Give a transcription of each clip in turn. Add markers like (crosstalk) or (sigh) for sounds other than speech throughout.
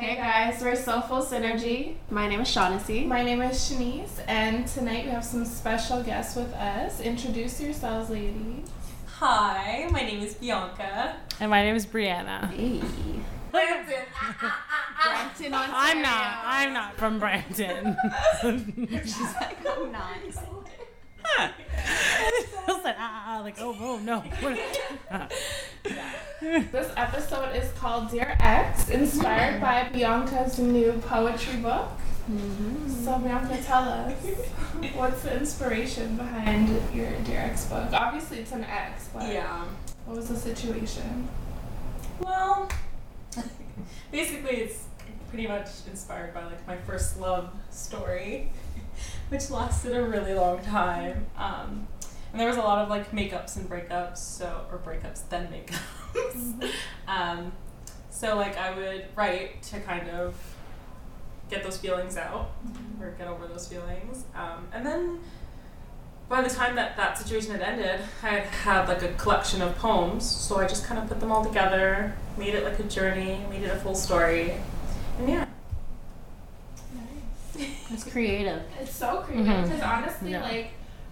Hey guys, we're Soulful Synergy. My name is Shaughnessy. My name is Shanice, and tonight we have some special guests with us. Introduce yourselves, ladies. Hi, my name is Bianca. And my name is Brianna. Hey. Brampton. Brampton, Ontario. I'm not. I'm not from Brampton. (laughs) She's like, I'm not. (laughs) I said, ah, ah, like, oh, oh, no. (laughs) (laughs) This episode is called Dear Ex, inspired by Bianca's new poetry book. So, Bianca, tell us what's the inspiration behind your Dear Ex book? Obviously, it's an X, but Yeah. what was the situation? Well, (laughs) basically, it's pretty much inspired by like my first love story, (laughs) which lasted a really long time. Um, and there was a lot of like makeups and breakups, so or breakups then makeups. (laughs) um, so like I would write to kind of get those feelings out or get over those feelings, um, and then by the time that that situation had ended, I had had like a collection of poems, so I just kind of put them all together, made it like a journey, made it a full story, and yeah. It's creative. It's so creative because honestly, Yeah. like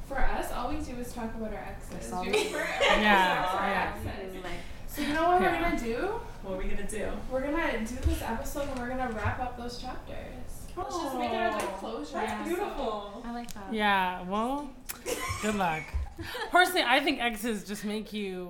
for us, all we do is talk about our exes. That's all We we- Yeah, our yeah. exes. Like, So you know what Yeah. we're gonna do? What are we gonna do? We're gonna do this episode and we're gonna wrap up those chapters. Let's just make it a good oh, closure. That's beautiful. I like that. yeah, well, good luck. Personally, I think exes just make you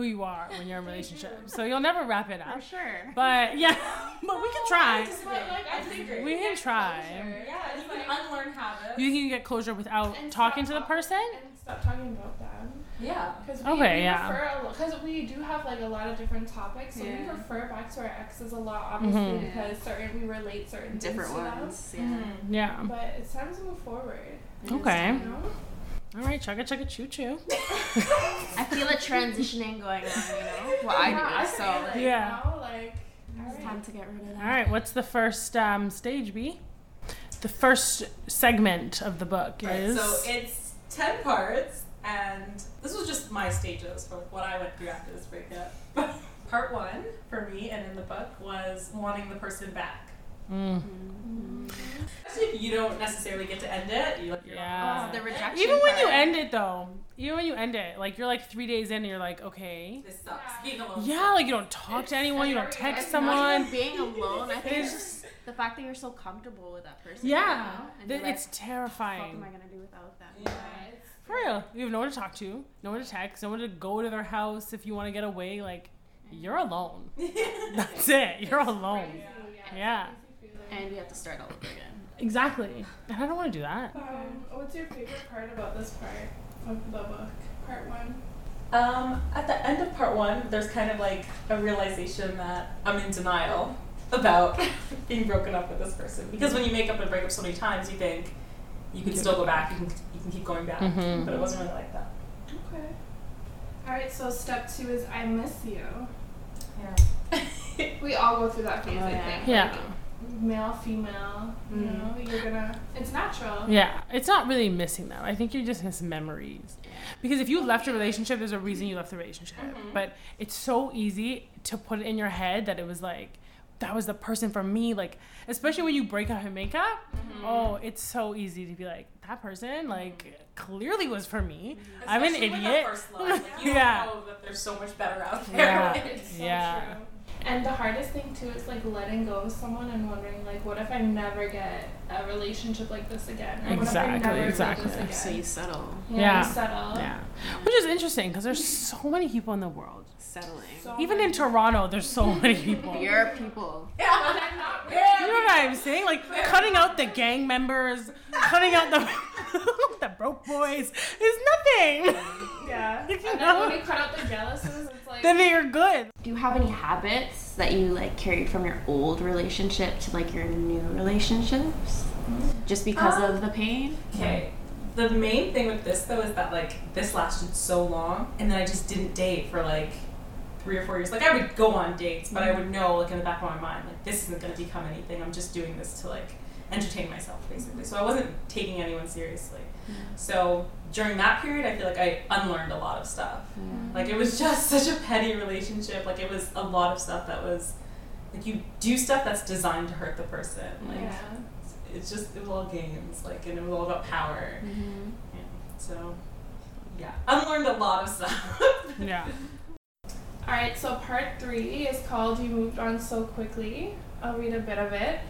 who you are when you're in a relationship. So you'll never wrap it up. For up. sure. But yeah, (laughs) but we can try. But like I We can try. closure. Yeah, It's you can unlearn habits. You can get closure without and talking to the person? and stop talking about them. yeah. Because we, Okay, we yeah. Because we do have like a lot of different topics, so we refer back to our exes a lot, obviously, Mhm. because certain we relate certain Different things to them. ones. Yeah. Mm-hmm. Yeah. But it's time to move forward. It is Okay. You know? All right, chugga chugga choo choo. I feel a transitioning going on, you know? (laughs) Well, I do. Yeah, so feel like, Yeah. You know, like, it's alright. time to get rid of that. All right, what's the first um, stage, B? The first segment of the book Right, is. so it's 10 parts, and this was just my stages for what I went through after this breakup. (laughs) Part one for me and in the book was wanting the person back. Mm. Especially if you don't necessarily get to end it. You, you're Yeah. Oh, the rejection. Even when you end it, though, even when you end it, like you're like three days in and you're like, okay. This sucks. Yeah. Being alone. Yeah, like you don't talk to anyone, you don't text It's not someone. even being (laughs) alone. I think it's It's- just the fact that you're so comfortable with that person. Yeah, you know? And th- like, it's what am I gonna do without them? Yeah. it's- For real, you have no one to talk to, no one to text, no one to go to their house if you want to get away. Like, you're alone. (laughs) That's it. You're alone. crazy, Yeah. It's a crazy feeling. And you have to start all over again. Exactly. And I don't want to do that. Um, what's your favorite part about this part of the book? Part one. Um, at the end of part one, there's kind of like a realization that I'm in denial about (laughs) being broken up with this person. Because when you make up and break up so many times, you think you can still go back, you can, you can keep going back. Mhm. But it wasn't really like that. Okay. All right. So step two is I miss you. Yeah. (laughs) We all go through that phase, Oh, I think. Yeah. Like, male, female. You Mm. know, you're gonna. It's natural. Yeah, it's not really missing them. I think you just miss memories. Because if you left a relationship, there's a reason you left the relationship. But it's so easy to put it in your head that it was like, that was the person for me. Like, especially when you break up and make up. Oh, it's so easy to be like, that person, like, clearly was for me. I'm an idiot. love. Like, you (laughs) Yeah. know that there's so much better out there. Yeah. (laughs) It's so Yeah. true. And the hardest thing too is like letting go of someone and wondering like, what if I never get a relationship like this again? Or what if I Exactly, never feel exactly. This again? So you settle. yeah, Yeah. you settle. Yeah. Which is interesting because there's so many people in the world. Settling. So Even many- in Toronto, there's so (laughs) many people. Your people. (laughs) But I'm not You know what I'm saying? Like cutting out the gang members, cutting out the (laughs) the broke boys is nothing. Yeah. You And then when you cut out the jealousies, it's like. (laughs) then you're good. Do you have any habits that you like carried from your old relationship to like your new relationships? Just because Um, of the pain? Okay. The main thing with this though is that like this lasted so long, and then I just didn't date for like three or four years. Like I would go on dates, but I would know like in the back of my mind like this isn't going to become anything. I'm just doing this to like entertain myself basically. So I wasn't taking anyone seriously. So during that period, I feel like I unlearned a lot of stuff. Like it was just (laughs) such a petty relationship. Like it was a lot of stuff that was like you do stuff that's designed to hurt the person. Like Yeah. it's just it was all games, like and it was all about power. Mm-hmm. Yeah. So yeah, unlearned a lot of stuff. (laughs) Yeah. All right, so part three is called You Moved On So Quickly. I'll read a bit of it.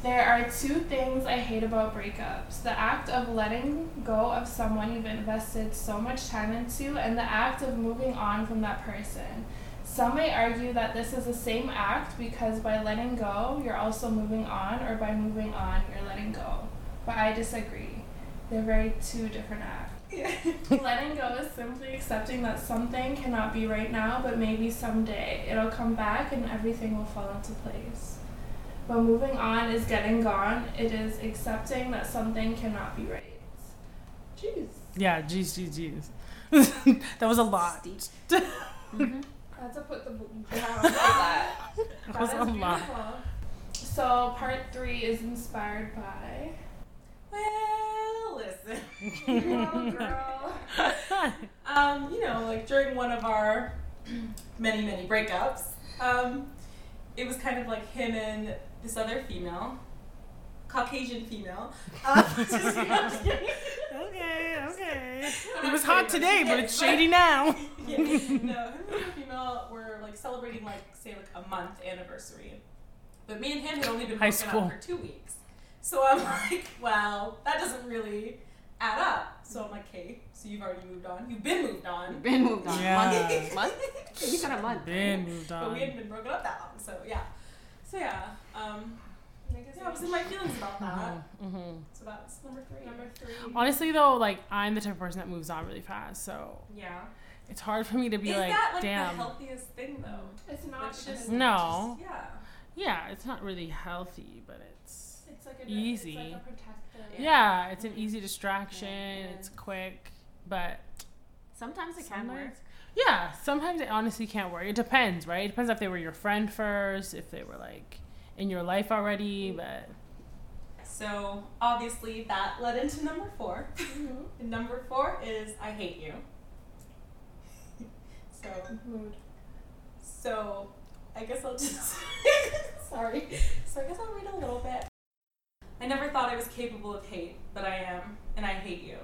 There are two things I hate about breakups the act of letting go of someone you've invested so much time into, and the act of moving on from that person. Some may argue that this is the same act because by letting go, you're also moving on, or by moving on, you're letting go. But I disagree. They're very two different acts. (laughs) (laughs) Letting go is simply accepting that something cannot be right now, but maybe someday it'll come back and everything will fall into place. But moving on is getting gone. It is accepting that something cannot be right. Jeez. Yeah. Jeez, jeez, jeez. (laughs) that was a lot. (laughs) Mm-hmm. I had to put the book down for that. (laughs) That was That a is lot. So part three is inspired by. well, listen. Girl, girl. Um, you know, like during one of our many, many breakups, um, it was kind of like him and this other female, Caucasian female. Um, just, you know, just kidding. okay. Okay. I'm It was hot today, but it's shady (laughs) now. (laughs) yeah, no, him and the female were like celebrating like say like a month anniversary, but me and him had only been High broken school. up for two weeks. So I'm (laughs) like, well, that doesn't really add up. So I'm like, okay, so you've already moved on. You've been moved on. Been moved on. Yeah. Month? Month? You got a month. Then moved on. But we on. hadn't been broken up that long, so yeah. So yeah, um, yeah, I was in my feelings about that. hmm So that's number three. Number three. Honestly, though, like I'm the type of person that moves on really fast, so Yeah. it's hard for me to be Is like, that like damn. the healthiest thing though? It's not Like, just- No. just- yeah. Yeah, it's not really healthy, but it's it's like a Easy. It's like a protective. yeah, it's an easy distraction. Yeah. It's quick, but Sometimes it can work. Sometimes- yeah, sometimes it honestly can't work. It depends, right? It depends if they were your friend first, if they were like in your life already, but So obviously that led into number four. Mhm. (laughs) Number four is I hate you. (laughs) so Mood. so I guess I'll just (laughs) sorry. So I guess I'll read a little bit. I never thought I was capable of hate, but I am, and I hate you.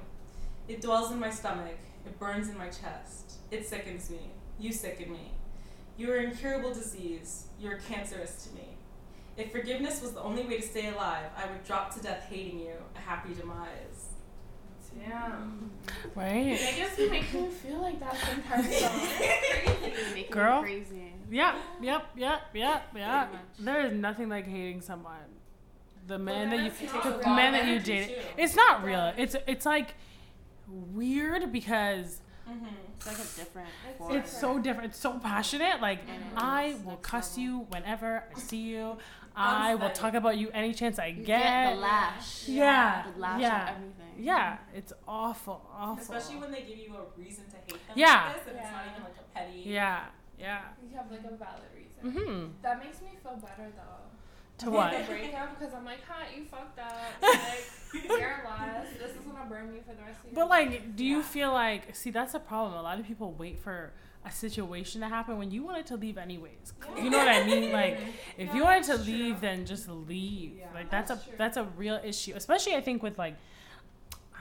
It dwells in my stomach, it burns in my chest. It sickens me. You sicken me. You are incurable disease. You are cancerous to me. If forgiveness was the only way to stay alive, I would drop to death hating you, a happy demise. Damn. right? Niggas be making me feel like that sometimes. (laughs) though. Girl. crazy. Yeah, yep, yep, yep, yeah. much. There is nothing like hating someone. The man that you, the man that you energy, dated. It's not real. It's it's like weird because Mm-hmm. It's like a different It's form. it's so different. It's so passionate. Like And I will next cuss level. you whenever I see you. (laughs) I will talk about you any chance I You get. get the lash. Yeah, The lash yeah. of everything. Yeah, it's awful, awful. Especially when they give you a reason to hate them. Yeah. Like this, and it's not Yeah. even like a petty. Yeah, yeah. You have like a valid reason. Mm-hmm. That makes me feel better though. To what? The breakup because I'm like, huh, you fucked up. (laughs) Like, you're lost. This is gonna burn you for the rest of your But life. like, do you Yeah. feel like? See, that's a problem. A lot of people wait for a situation to happen when you wanted to leave anyways. You know what I mean? (laughs) Like, if you wanted to leave, true. then just leave. Yeah. like that's, That's a true. that's a real issue, especially I think with like.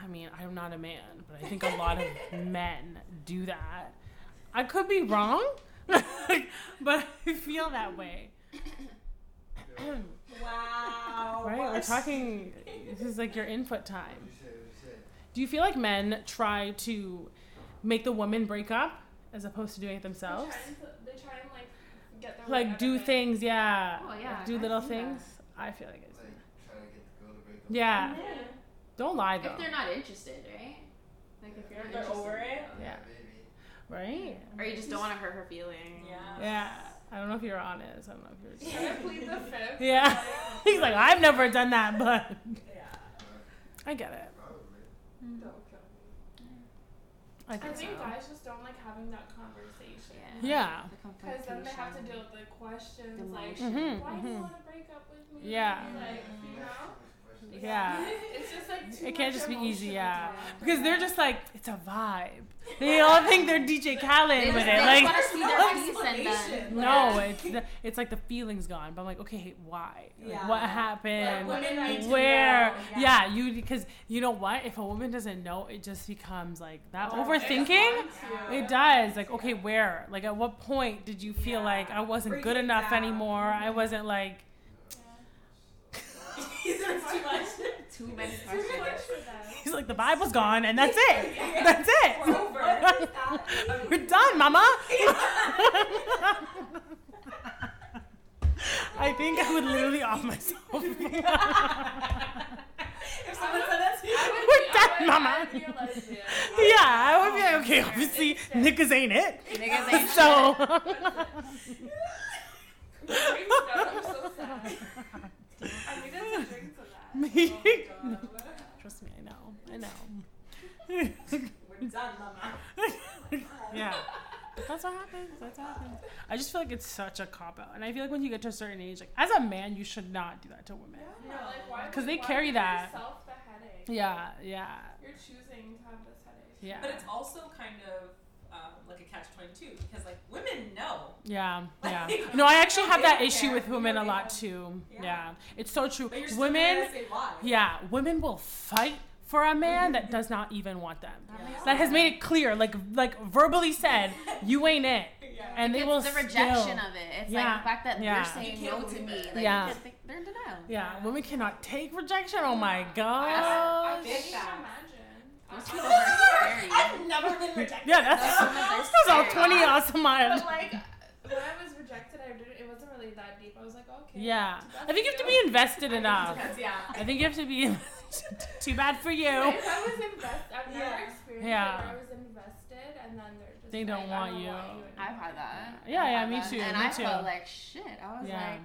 I mean, I'm not a man, but I think a lot of (laughs) men do that. I could be wrong, but I feel that way. Wow. Right? We're talking. This is like your input time. Do you feel like men try to make the woman break up as opposed to doing it They're themselves? they try and like get their way Like out do of it. things, yeah. Oh, Like, yeah, do I little see that. things. I feel like it's Like trying to get the girl to break up. yeah. Yeah. Don't lie though. If they're not interested, right? Like if you're not They're interested. over it. Yeah. Maybe. Right? Or you just don't want to hurt her feelings. Yeah. Yeah. I don't know if you're honest. I don't know if you're. Trying to plead the fifth. Yeah. (laughs) He's like, I've never done that, but Yeah. I get it. Probably. I I think, I think so. guys just don't like having that conversation. Yeah. The Because then they have to deal with the questions The like, Mhm, why do you mhm. want to break up with me? Yeah. Like, you know? Yeah. (laughs) It's just like too It can't much just be easy, yeah. Because they're just like, it's a vibe. They all think they're DJ Khaled They with just, it. they Like, just want to see their piece and then. No, it's the, it's like the feeling's gone. But I'm like, okay, why? Like, Yeah. what happened? women need to Where? know, yeah. you because you know what? If a woman doesn't know, it just becomes like that Oh, overthinking. it's. It does. Like, okay, where? Like, at what point did you feel Yeah. like I wasn't Break good enough down. anymore? I mm-hmm. wasn't like. (laughs) These are too much. Too many questions. much for them. He's like, the Bible's gone, and that's it. (laughs) That's it. We're over. (laughs) We're done, Mama. (laughs) I think I would literally off myself. If someone said that to you, I would We're be- done, I would- Mama. I would be a lesbian. yeah, I would be like, okay, obviously, niggas ain't it. Niggas ain't So, Drinks done, I'm so sad. I needed to drink to that. oh my God. trust me, I know, I know. We're done, mama. yeah. That's what happens. That's what happens. I just feel like it's such a cop out, and I feel like when you get to a certain age, like as a man, you should not do that to women. No, like why? 'Cause they why carry that. Yourself the headache. Yeah, yeah, You're choosing to have this headache. yeah. But it's also kind of um, like a catch twenty two because like women know, Yeah, (laughs) yeah. Like, No, I actually have that issue care. with women a lot too. Yeah, Yeah. it's so true. but you're still Women, say why. yeah, women will fight for a man that does not even want them. Yeah. That has made it clear, like like verbally said, you ain't it, Yeah. and they it's will the rejection still. of it. It's Yeah. like the fact that Yeah. you're saying You no to me. Like, Yeah. they, they're in denial. Yeah, women cannot take rejection. Oh my I gosh. Big can't imagine. I- people are scary. I've never been rejected. Yeah, that's That's that's all scary. twenty awesome miles. But like when I was rejected, I didn't. It wasn't really that deep. I was like, okay. Yeah, I think you have to be invested enough. Depends, yeah. I think you have to be. Too bad for you. if I was invested, I've never Yeah. experienced Yeah. where I was invested and then they're just They don't like, want don't you. want you I've had that. Yeah, I've yeah, me that. too, And me I too. felt like shit. I was Yeah. like,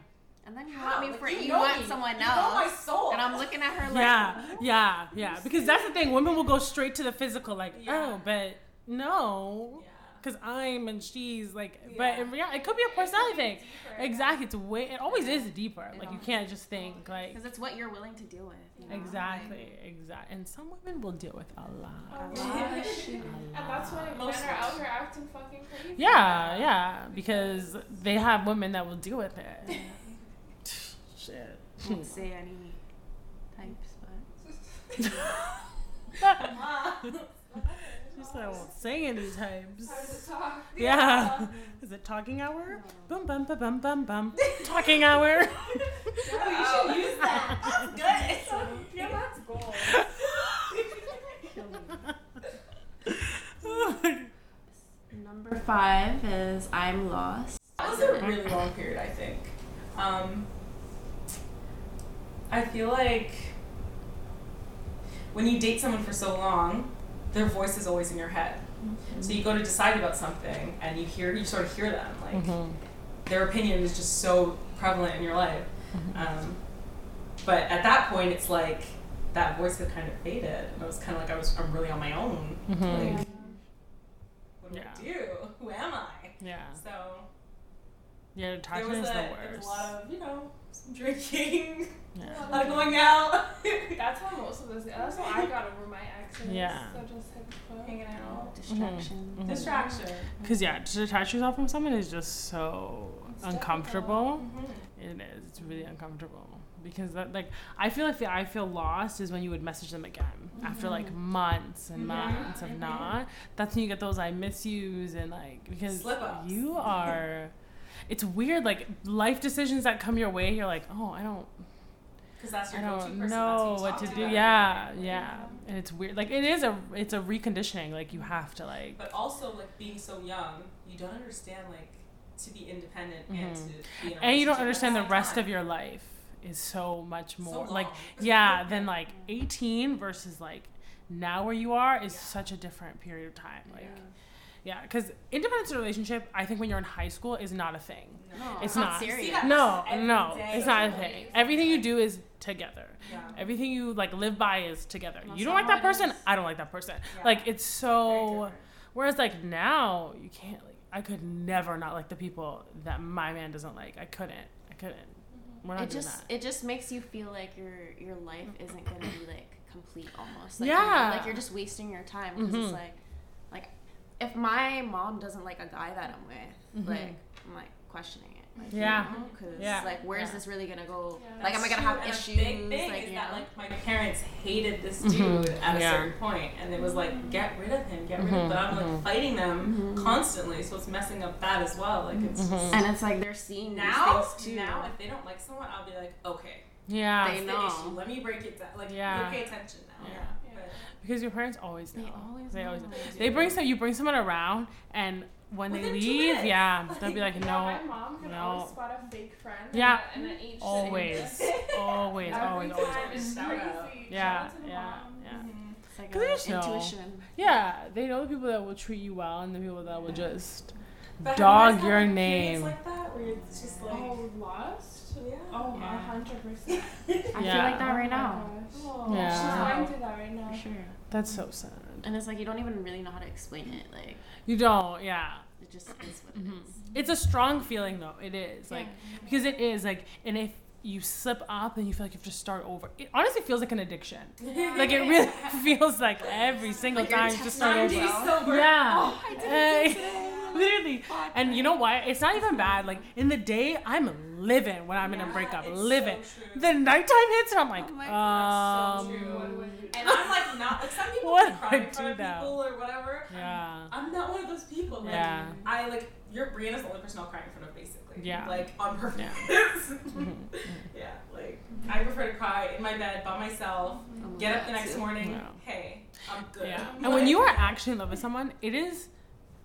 and then you How? want me for you you, know want me. someone You know my else, soul. and I'm looking at her like, Yeah, yeah, yeah. Because that's the thing. Women will go straight to the physical, like, oh, Yeah. oh, but no, Yeah. Because I'm and she's like. Yeah. But in reality, it could be a personality thing. deeper. Exactly. It's way. It always is deeper. Like you can't just think like. because it's what you're willing to deal with. You know? Exactly, exactly. And some women will deal with a lot. A lot. Yeah. (laughs) And that's why Most men are out here acting fucking crazy. Yeah, yeah, because they have women that will deal with it. (laughs) Shit. I won't say any types, but (laughs) She said I won't say any types. How to talk. Yeah. Is it talking hour? Boom bum bum ba bum bum bum. Talking hour. (laughs) Oh, you should use that. That's good. Yeah, that's gold. (laughs) number five is I'm lost. That was a really long period, I think. Um, I feel like when you date someone for so long, their voice is always in your head. So you go to decide about something, and you hear, you sort of hear them. Like Mhm. their opinion is just so prevalent in your life. Um, but at that point, it's like that voice had kind of faded, and it was kind of like I was, I'm really on my own. Mhm. Like, what do Yeah. I do? Who am I? Yeah. So Yeah, there attachment is a, the there was worst. a lot of, you know, some drinking, (laughs) a Yeah. lot of going out, (laughs) That's how most of this. That's how I got over my exes. Yeah. So just hit the club. hanging out, Distraction. Mhm. distraction. Cause yeah, to detach yourself from someone is just so It's uncomfortable. Mhm. It is. It's really uncomfortable because that like I feel like the I feel lost is when you would message them again after like months and Mhm. months of Mhm. not. That's when you get those I miss yous and like because Slip-ups. you are. It's weird, like life decisions that come your way. You're like, oh, I don't, Because that's I your go-to don't know that's who you what to do. Yeah, everything. yeah, and it's weird. Like it is a, it's a reconditioning. Like you have to like, But also, like being so young, you don't understand like to be independent and Mhm. to be and you don't understand the rest time. of your life is so much more So like yeah than like 18 versus like now where you are is such a different period of time like yeah because independence in a relationship i think when you're in high school is not a thing No, It's not, not. serious. No no day. it's not a thing everything you do is together Yeah. everything you like live by is together That's you don't not like that person is. i don't like that person Yeah. like it's so whereas like now you can't like i could never not like the people that my man doesn't like i couldn't i couldn't we're not It doing just that it just makes you feel like your your life isn't gonna be like complete almost. Like Yeah. You're, like you're just wasting your time because Mhm. it's like like if my mom doesn't like a guy that I'm with, Mhm. like I'm like questioning it. Like, Yeah. Because Yeah. like, where's Yeah. this really gonna go? Yeah. like, am I gonna have true, and issues? Big thing like, is you that know? like my parents hated this Mhm. dude at a Yeah. certain point, and it was like get rid of him, get rid of Mhm, him. But I'm like fighting them constantly, so it's messing up that as well. Like it's just and it's like they're seeing now. these too. Now, if they don't like someone, I'll be like, okay, Yeah. They that's the know. issue. Let me break it down. Like Yeah. you pay attention now. Yeah. Yeah. Yeah. But because your parents always know. they always They know. always They bring some. You bring someone around, and when they Within two leave, minutes. yeah, they'll be like, Yeah, no, my mom can no. always spot a fake friend. Yeah. And then (laughs) each always, always, always, always, always. Shout out. crazy. Yeah, Shout out to the yeah, yeah. Mhm. Like Cause they a just know. intuition. Yeah, they know the people that will treat you well and the people that will just But dog your name. Like that, where it's just like, Oh, lost? Yeah. Oh, a Yeah. hundred (laughs) percent. I feel like that Oh right now. Oh, Yeah. She's going through that right now. For sure. That's so sad. And it's like you don't even really know how to explain it. Like You don't, yeah. it just is what it Mhm. is. It's a strong feeling though. It is like because it is like, and if you slip up and you feel like you have to start over, it honestly feels like an addiction. Like it really (laughs) feels like every single Like time you just start over. sober. Yeah. Oh, I did Uh, Literally. And you know what? It's not even bad. Like in the day, I'm living when I'm in a Yeah, breakup. Living. so the nighttime hits and I'm like, Oh my um, so true. What And I'm like not like (laughs) some people What cry do in front of now? people or whatever. yeah. I'm not one of those people. Like, Yeah. I like your Brianna's the only person I'll cry in front of basically. Yeah. Like on purpose. Mhm. (laughs) yeah. Like I prefer to cry in my bed by myself. My Get up the next morning. Yeah. Hey, I'm good. Yeah. Like, (laughs) And when you are actually in love with someone, it is,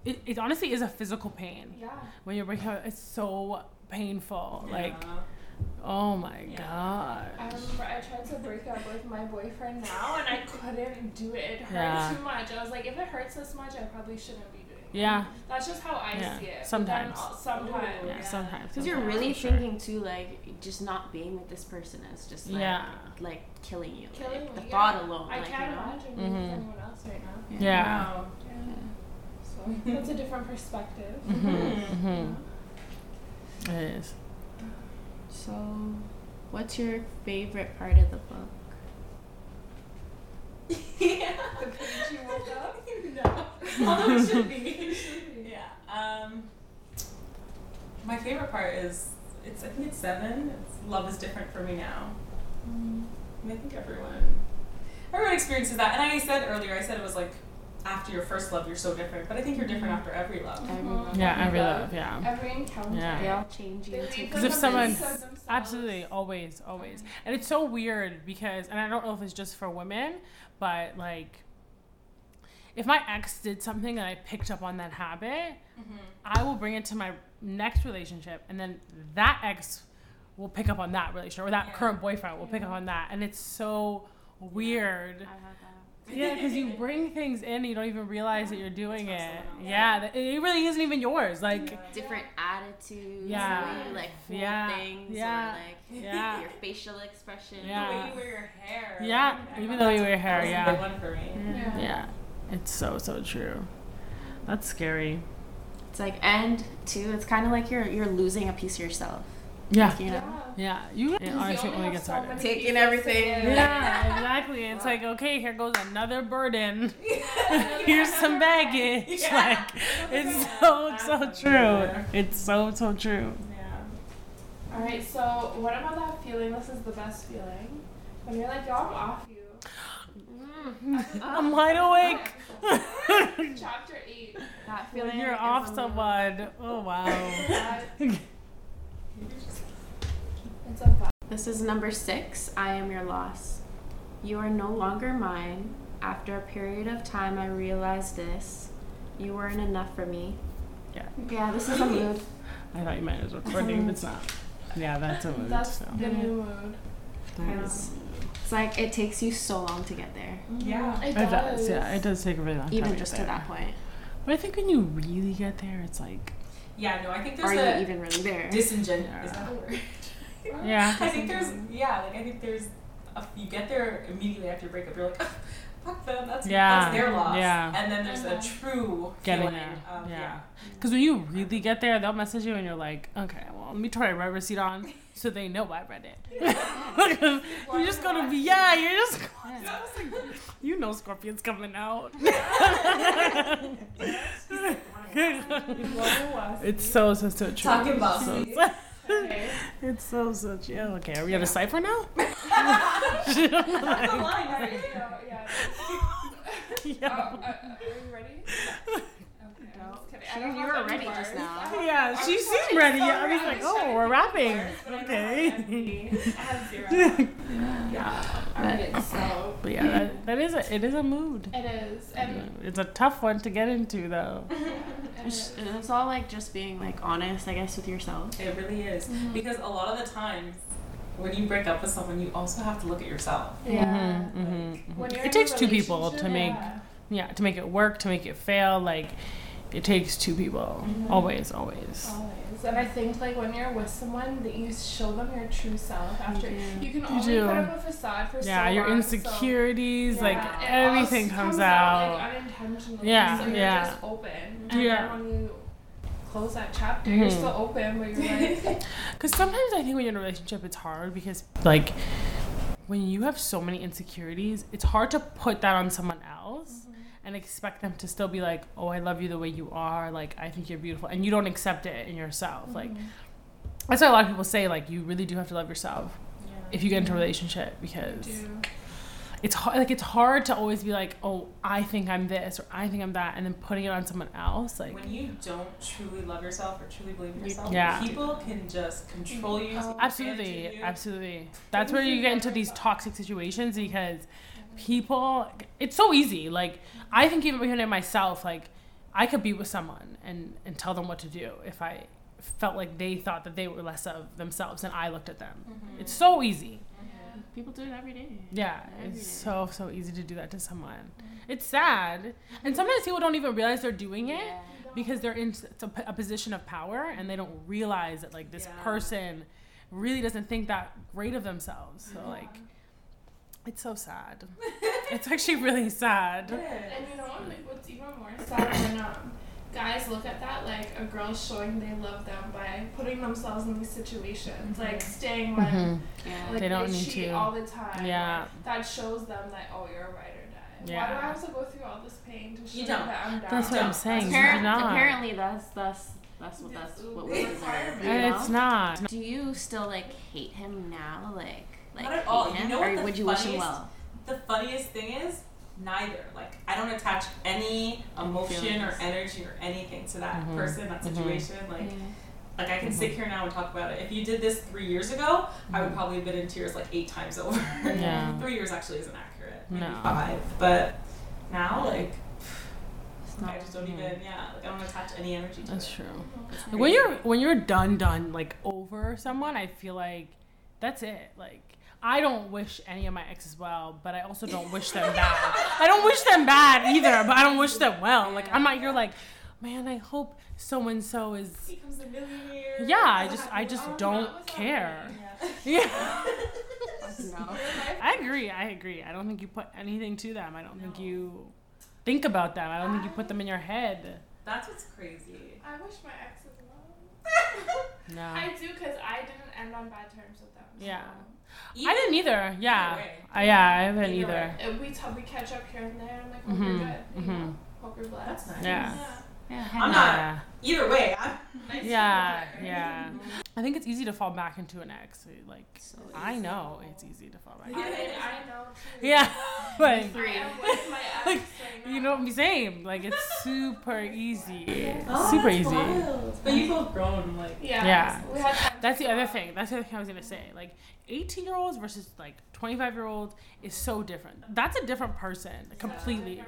it, it honestly is a physical pain. Yeah. When you're breaking up, it's so painful. Like, oh my Yeah. god. I remember I tried to break up with my boyfriend now and I couldn't do it. It hurt Yeah. too much. I was like, if it hurts this much, I probably shouldn't be doing it. Yeah. That's just how I Yeah. see it. But Sometimes. Then, sometimes. Yeah. Yeah. Sometimes. Because you're really for sure. thinking too, like just not being with this person is just like Yeah. like killing you. Killing like, me. the yeah. thought alone. I like, can't you know? imagine being Mhm. with anyone else right now. Yeah. Wow. So that's a different perspective. Mm-hmm. Mm-hmm. It is. So, what's your favorite part of the book? (laughs) yeah. The page you woke up. no. (laughs) Although it should be. yeah. Um, my favorite part is it's I think it's seven. It's love is different for me now. And I think everyone everyone experiences that. And I said earlier, I said it was like after your first love you're so different. But I think you're different after every love. Everyone. Yeah, every love. love. Yeah. Every encounter. Yeah. They all change you. Too. Because if someone, best of themselves. absolutely, always, always, and it's so weird because, and I don't know if it's just for women, but like, if my ex did something and I picked up on that habit, Mm-hmm. I will bring it to my next relationship, and then that ex will pick up on that relationship, or that Yeah. current boyfriend will pick up on that, and it's so weird. I had that. Yeah, because you bring things in, and you don't even realize that you're doing it. from. Yeah, it really isn't even yours. Like, Yeah. Different attitudes. Yeah. The way you like hold Yeah. things. Yeah. Or like (laughs) Yeah. (laughs) your facial expression. Yeah. The way you wear your hair. Yeah, like, I even thought though you that's- wear hair, that was a yeah. one for me. Yeah. yeah, it's so so true. That's scary. It's like, and too, it's kind of like you're you're losing a piece of yourself. Yeah, You know. yeah. You Because it you honestly only only have gets so harder. Taking everything. Yeah, (laughs) exactly. It's like okay, here goes another burden. (laughs) (laughs) Here's some baggage. Yeah. Like it's so so true. It's so so true. Yeah. All right. So, what about that feeling? This is the best feeling when you're like, "Yo, I'm off you." (laughs) I'm wide awake. (laughs) Chapter eight. That When feeling. you're is off unreal. someone. Oh wow. That- it's a vibe. This is number six. I am your loss. You are no longer mine. After a period of time, I realized this. You weren't enough for me. Yeah. Yeah, this is a mood. (laughs) I thought you meant it was recording, but it's not. Yeah, that's a mood. That's so. the new mood. It's, it's like it takes you so long to get there, Yeah. It It does. does, yeah. It does take a really long time. even to just get to there. that point. But I think when you really get there, it's like, Yeah, no, I think there's Are you a even really there? disingenuous. Yeah. Is that a word? (laughs) yeah. I think there's yeah, like I think there's a, you get there immediately after your breakup. You're like, "Ah, (laughs) fuck them. That's Yeah, that's their loss. yeah. And then there's a Mhm. true Getting feeling there, Of, yeah. Because when you really get there, they'll message you and you're like, okay, well, let me try to write receipt on so they know I read it. (laughs) You're just to be, yeah, you're just, (laughs) you know Scorpion's coming out. (laughs) it's so so so true. Talking about so, me. Okay. It's so so true. Yeah, okay, are we at a cipher now? That's the line, right? yeah. Uh, uh, uh, yeah. Uh, uh, are you ready? Okay, I'm just kidding. I She- you have were ready bars. just now. I have- Yeah, I'm she sorry, seemed ready. so I was ready. like, oh, we're think rapping. bars, but I don't Okay. have any. I have zero. (laughs) Yeah. Alright, so But yeah, that, that is a it is a mood. it is. And It's a tough one to get into though. (laughs) it It's, it's all like just being like honest, I guess, with yourself. It really is. Mhm. Because a lot of the times, when you break up with someone, you also have to look at yourself. Yeah. Mhm, mhm, mhm. When you're It takes two people to make yeah. yeah to make it work to make it fail. Like it takes two people. Mhm. Always, always. Always. And I think like when you're with someone that you show them your true self after you can only put up a facade for Yeah, so your long, so- insecurities, like Yeah, it everything all comes, like, out. unintentionally. Yeah, so you're yeah. just open. And Yeah. then when you close that chapter, you're Mhm. still open, but you're like, (laughs) (laughs) Because sometimes I think when you're in a relationship, it's hard because like when you have so many insecurities, it's hard to put that on someone else and expect them to still be like, "Oh, I love you the way you are. Like, I think you're beautiful," and you don't accept it in yourself. Like that's why a lot of people say like you really do have to love yourself if you get into a relationship because it's hard. Like it's hard to always be like, "Oh, I think I'm this" or "I think I'm that," and then putting it on someone else. Like, When you don't truly love yourself or truly believe in yourself, Yeah. people can just control you. Absolutely, you. absolutely. That's where you get into these toxic situations because people. It's so easy. Like I think even even in myself, like I could be with someone and and tell them what to do if I felt like they thought that they were less of themselves and I looked at them. Mhm. It's so easy. People do it every day. Yeah, Every it's day. so so easy to do that to someone. It's sad, and sometimes people don't even realize they're doing it Yeah. because they're in a position of power and they don't realize that like this Yeah. person really doesn't think that great of themselves. So like, it's so sad. it's actually really sad. And you know? Like, what's even more sad when um, guys look at that like a girl showing they love them by putting themselves in these situations, like staying when Mhm. Yeah. like, They don't need cheat to. all the time. Yeah. Like, that shows them that oh you're a writer. or die. Why do Yeah. I have to go through all this pain to show You you don't. that I'm down? That's what I'm Don't. saying. You do not. apparently, that's that's that's what that's what we deserve. You And know? it's not. Do you still like hate him now? Like like Not at all. hate You know what or the would you wish him funniest- well? The funniest thing is, neither. Like, I don't attach any emotion or energy or anything to that Mhm. person, that Mhm. situation. Like, like I can Mhm. sit here now and talk about it. If you did this three years ago, I would Mhm. probably have been in tears like eight times (laughs) over. Yeah. three years actually isn't accurate. Maybe No. five. But now, like, It's I just don't even. Yeah, like I don't attach any energy to That's it. true. It's Like, when you're when you're done done like over someone, I feel like that's it. Like I don't wish any of my exes well, but I also don't wish them bad. I don't wish them bad either, but I don't wish them well. Like I'm not here like, man, I hope so and so is becomes a millionaire. Yeah, I just I just Oh, don't that care. Yeah. (laughs) Yeah. No. I agree. I agree. I don't think you put anything to them. I don't think you think about them. I don't think you put them in your head. That's what's crazy. I wish my exes well. No. (laughs) I do because I didn't end on bad terms with them. so- Yeah. I didn't either. Yeah. Way. Uh, yeah, I haven't Either either. We, t- we catch up here and there. I'm like, hope Mhm, you're good. You mhm. know? Hope you're blessed. That's nice. Yeah. Yeah. I'm not- Yeah. Either way, I'm. (laughs) Nice Yeah, to yeah. I think it's easy to fall back into an ex. Like So I know it's easy to fall back. I, into I know too. Yeah, but I am with my ex (laughs) Like, right you know, same. Like it's super easy. (laughs) Oh, super that's easy. wild. But you both grown like. Yeah. Yeah. We had time That's the other thing. That's the other thing I was gonna say. Like, 18 year olds versus like 25 year olds is so different. That's a different person completely.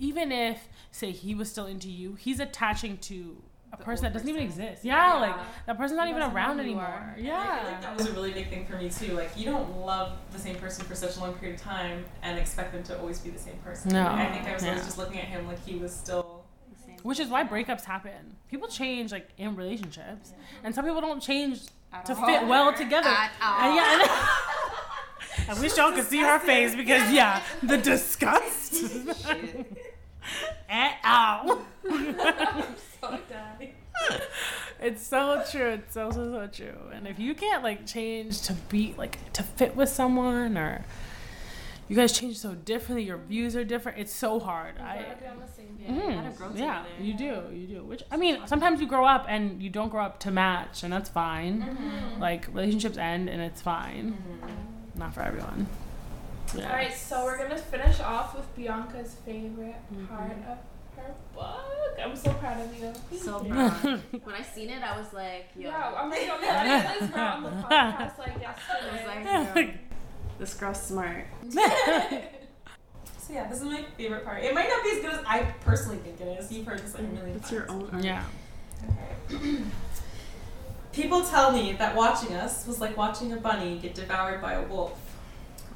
Even if, say, he was still into you, he's attaching to a person that doesn't even exist. Yeah, like that person's not He even around anymore. are. I feel Yeah. like that was a really big thing for me too. Like you don't love the same person for such a long period of time and expect them to always be the same person. No. I think I was always just looking at him like he was still. Same. Which is why breakups happen. People change like in relationships, and some people don't change At to all. fit well together. At (laughs) all. And yeah, and- I wish y'all could see her face because yeah, the disgust. (laughs) At all. (laughs) So done. It's so true. It's so so so true. And if you can't like change to be like to fit with someone or you guys change so differently. Your views are different. It's so hard. I. gotta be on the same Yeah, you grow yeah, together. you do, you do. Which I mean, sometimes you grow up and you don't grow up to match, and that's fine. Mhm. Like relationships end, and it's fine. Mhm. Not for everyone. Yeah. All right, so we're gonna finish off with Bianca's favorite Mhm. part of her book. I'm so proud of you. So proud. (laughs) when I seen it, I was like, yo. Yeah, I'm like, I'm like, this girl on the podcast like yesterday. (laughs) I was like, yo, this girl's smart. (laughs) So yeah, this is my favorite part. It might not be as good as I personally think it is. You've heard this like a million times. It's your own art. yeah. (clears throat) People tell me that watching us was like watching a bunny get devoured by a wolf.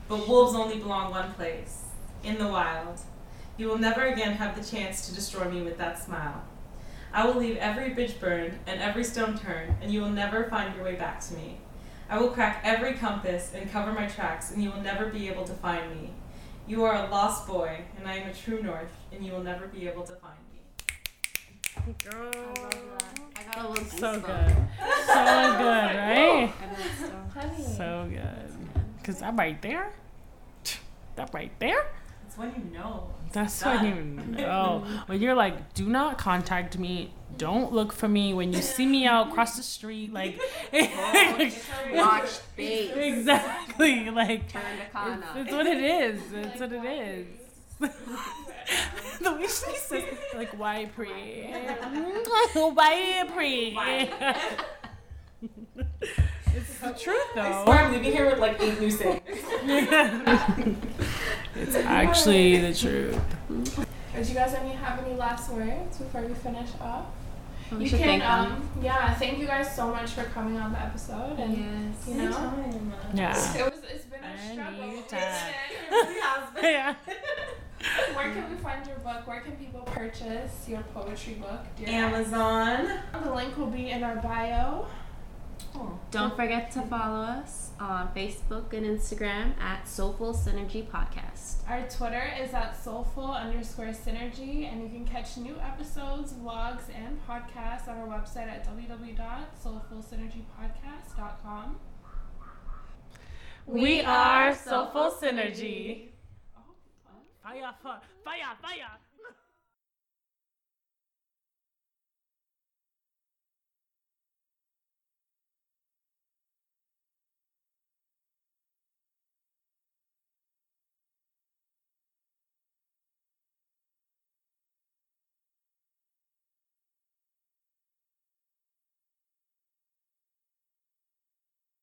But wolves only belong one place in the wild. You will never again have the chance to destroy me with that smile. I will leave every bridge burned and every stone turned, and you will never find your way back to me. I will crack every compass and cover my tracks, and you will never be able to find me. You are a lost boy, and I am a true north, and you will never be able to find me. I love that. I got a little So good. So good, right? I know it's so. Honey. So good. Cause that right there, that right there, That's when you know. that's Done. when you know. When you're like, do not contact me. Don't look for me when you see me out across the street. Like, (laughs) Watch (laughs) bait. exactly. Like, Turn the it's, con up. it's what it is. (laughs) It's what it is. the way she says, like, why pre? why pre? It's the truth, I though. swear I'm leaving here with like eight new (laughs) sayings. it's actually the truth. Did you guys any have any last words before we finish up? We you can thank um yeah, thank you guys so much for coming on the episode and Yes. you know Yeah. it was it's been a struggle. Anytime. It really has been. yeah. (laughs) Where can we find your book? Where can people purchase your poetry book? Dear Amazon. Ex? The link will be in our bio. Don't forget to follow us on Facebook and Instagram at Soulful Synergy Podcast. Our Twitter is at soulful underscore synergy, and you can catch new episodes, vlogs, and podcasts on our website at www.soulfulsynergypodcast.com. We are Soulful Synergy. Oh, fire, fire, fire, fire.